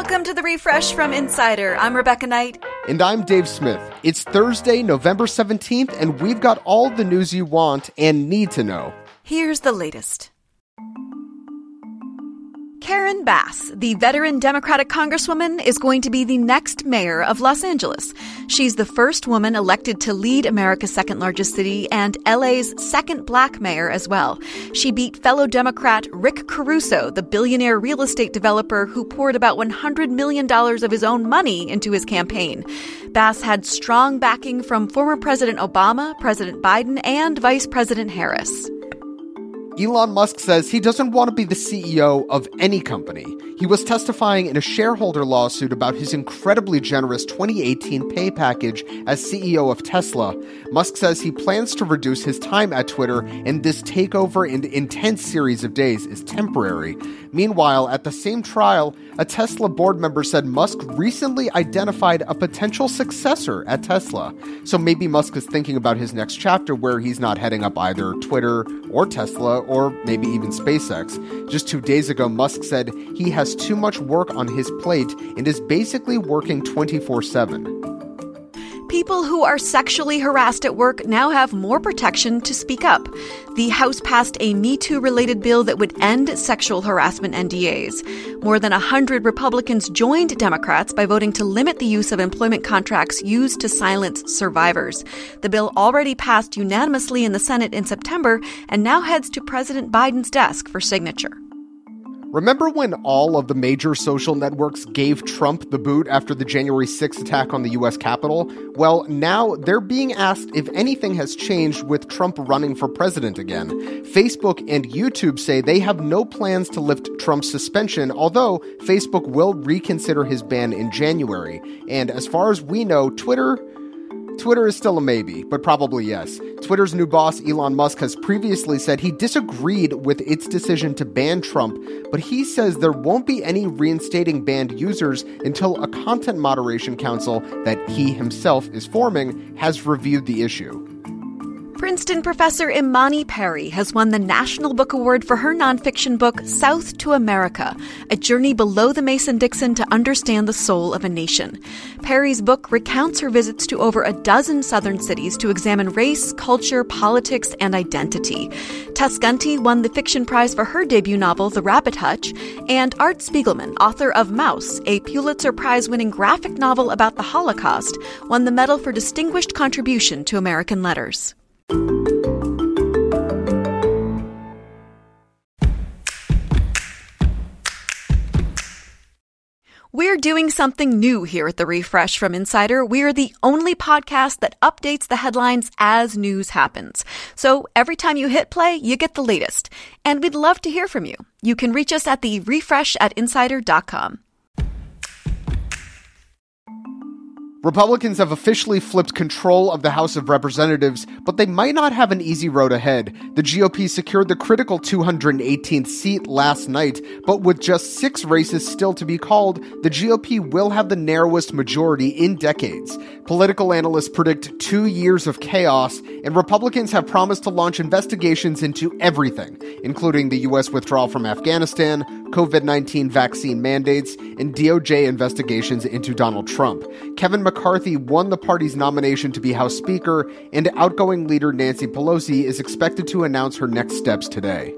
Welcome to the refresh from Insider. I'm Rebecca Knight. And I'm Dave Smith. It's Thursday, November 17th, and we've got all the news you want and need to know. Here's the latest. Karen Bass, the veteran Democratic Congresswoman, is going to be the next mayor of Los Angeles. She's the first woman elected to lead America's second largest city and LA's second black mayor as well. She beat fellow Democrat Rick Caruso, the billionaire real estate developer who poured about $100 million of his own money into his campaign. Bass had strong backing from former President Obama, President Biden, and Vice President Harris. Elon Musk says he doesn't want to be the CEO of any company. He was testifying in a shareholder lawsuit about his incredibly generous 2018 pay package as CEO of Tesla. Musk says he plans to reduce his time at Twitter, and this takeover and intense series of days is temporary. Meanwhile, at the same trial, a Tesla board member said Musk recently identified a potential successor at Tesla. So maybe Musk is thinking about his next chapter where he's not heading up either Twitter or Tesla or maybe even SpaceX. Just two days ago, Musk said he has too much work on his plate and is basically working 24 7. People who are sexually harassed at work now have more protection to speak up. The House passed a Me Too related bill that would end sexual harassment NDAs. More than 100 Republicans joined Democrats by voting to limit the use of employment contracts used to silence survivors. The bill already passed unanimously in the Senate in September and now heads to President Biden's desk for signature. Remember when all of the major social networks gave Trump the boot after the January 6th attack on the US Capitol? Well, now they're being asked if anything has changed with Trump running for president again. Facebook and YouTube say they have no plans to lift Trump's suspension, although Facebook will reconsider his ban in January. And as far as we know, Twitter Twitter is still a maybe, but probably yes. Twitter's new boss, Elon Musk, has previously said he disagreed with its decision to ban Trump, but he says there won't be any reinstating banned users until a content moderation council that he himself is forming has reviewed the issue. Princeton professor Imani Perry has won the National Book Award for her nonfiction book, South to America A Journey Below the Mason Dixon to Understand the Soul of a Nation. Perry's book recounts her visits to over a dozen southern cities to examine race, culture, politics, and identity. Tess Gunty won the fiction prize for her debut novel, The Rabbit Hutch, and Art Spiegelman, author of Maus, a Pulitzer Prize winning graphic novel about the Holocaust, won the medal for distinguished contribution to American letters. We're doing something new here at the Refresh from Insider. We're the only podcast that updates the headlines as news happens. So every time you hit play, you get the latest. And we'd love to hear from you. You can reach us at the refresh at insider.com. Republicans have officially flipped control of the House of Representatives, but they might not have an easy road ahead. The GOP secured the critical 218th seat last night, but with just six races still to be called, the GOP will have the narrowest majority in decades. Political analysts predict two years of chaos, and Republicans have promised to launch investigations into everything, including the U.S. withdrawal from Afghanistan, COVID 19 vaccine mandates, and DOJ investigations into Donald Trump. Kevin McCarthy won the party's nomination to be House Speaker, and outgoing leader Nancy Pelosi is expected to announce her next steps today.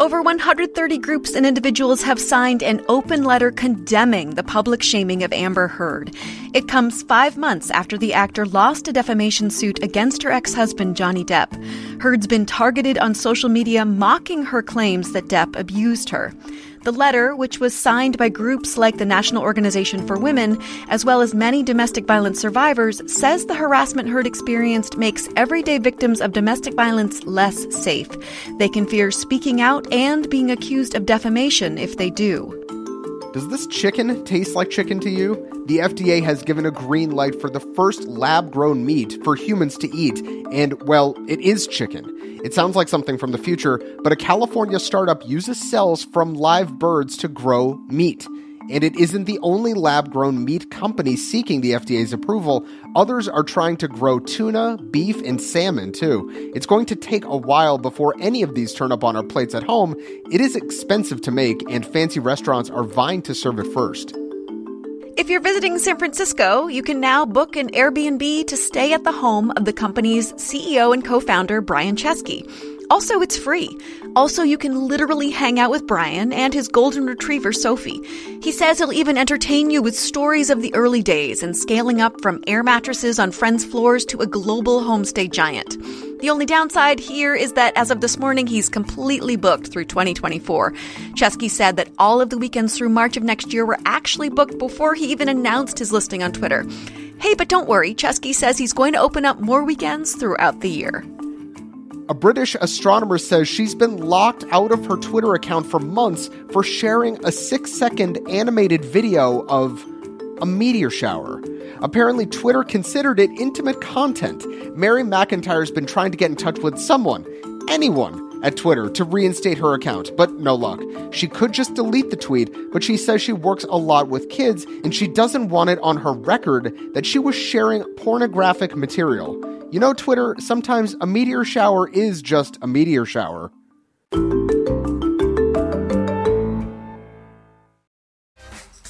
Over 130 groups and individuals have signed an open letter condemning the public shaming of Amber Heard. It comes five months after the actor lost a defamation suit against her ex husband, Johnny Depp. Heard's been targeted on social media mocking her claims that Depp abused her. The letter, which was signed by groups like the National Organization for Women, as well as many domestic violence survivors, says the harassment Heard experienced makes everyday victims of domestic violence less safe. They can fear speaking out and being accused of defamation if they do. Does this chicken taste like chicken to you? The FDA has given a green light for the first lab grown meat for humans to eat, and, well, it is chicken. It sounds like something from the future, but a California startup uses cells from live birds to grow meat. And it isn't the only lab grown meat company seeking the FDA's approval. Others are trying to grow tuna, beef, and salmon too. It's going to take a while before any of these turn up on our plates at home. It is expensive to make, and fancy restaurants are vying to serve it first. If you're visiting San Francisco, you can now book an Airbnb to stay at the home of the company's CEO and co founder, Brian Chesky. Also, it's free. Also, you can literally hang out with Brian and his golden retriever, Sophie. He says he'll even entertain you with stories of the early days and scaling up from air mattresses on friends' floors to a global homestay giant. The only downside here is that as of this morning, he's completely booked through 2024. Chesky said that all of the weekends through March of next year were actually booked before he even announced his listing on Twitter. Hey, but don't worry, Chesky says he's going to open up more weekends throughout the year. A British astronomer says she's been locked out of her Twitter account for months for sharing a six second animated video of a meteor shower. Apparently, Twitter considered it intimate content. Mary McIntyre's been trying to get in touch with someone, anyone, at Twitter to reinstate her account, but no luck. She could just delete the tweet, but she says she works a lot with kids and she doesn't want it on her record that she was sharing pornographic material. You know, Twitter, sometimes a meteor shower is just a meteor shower.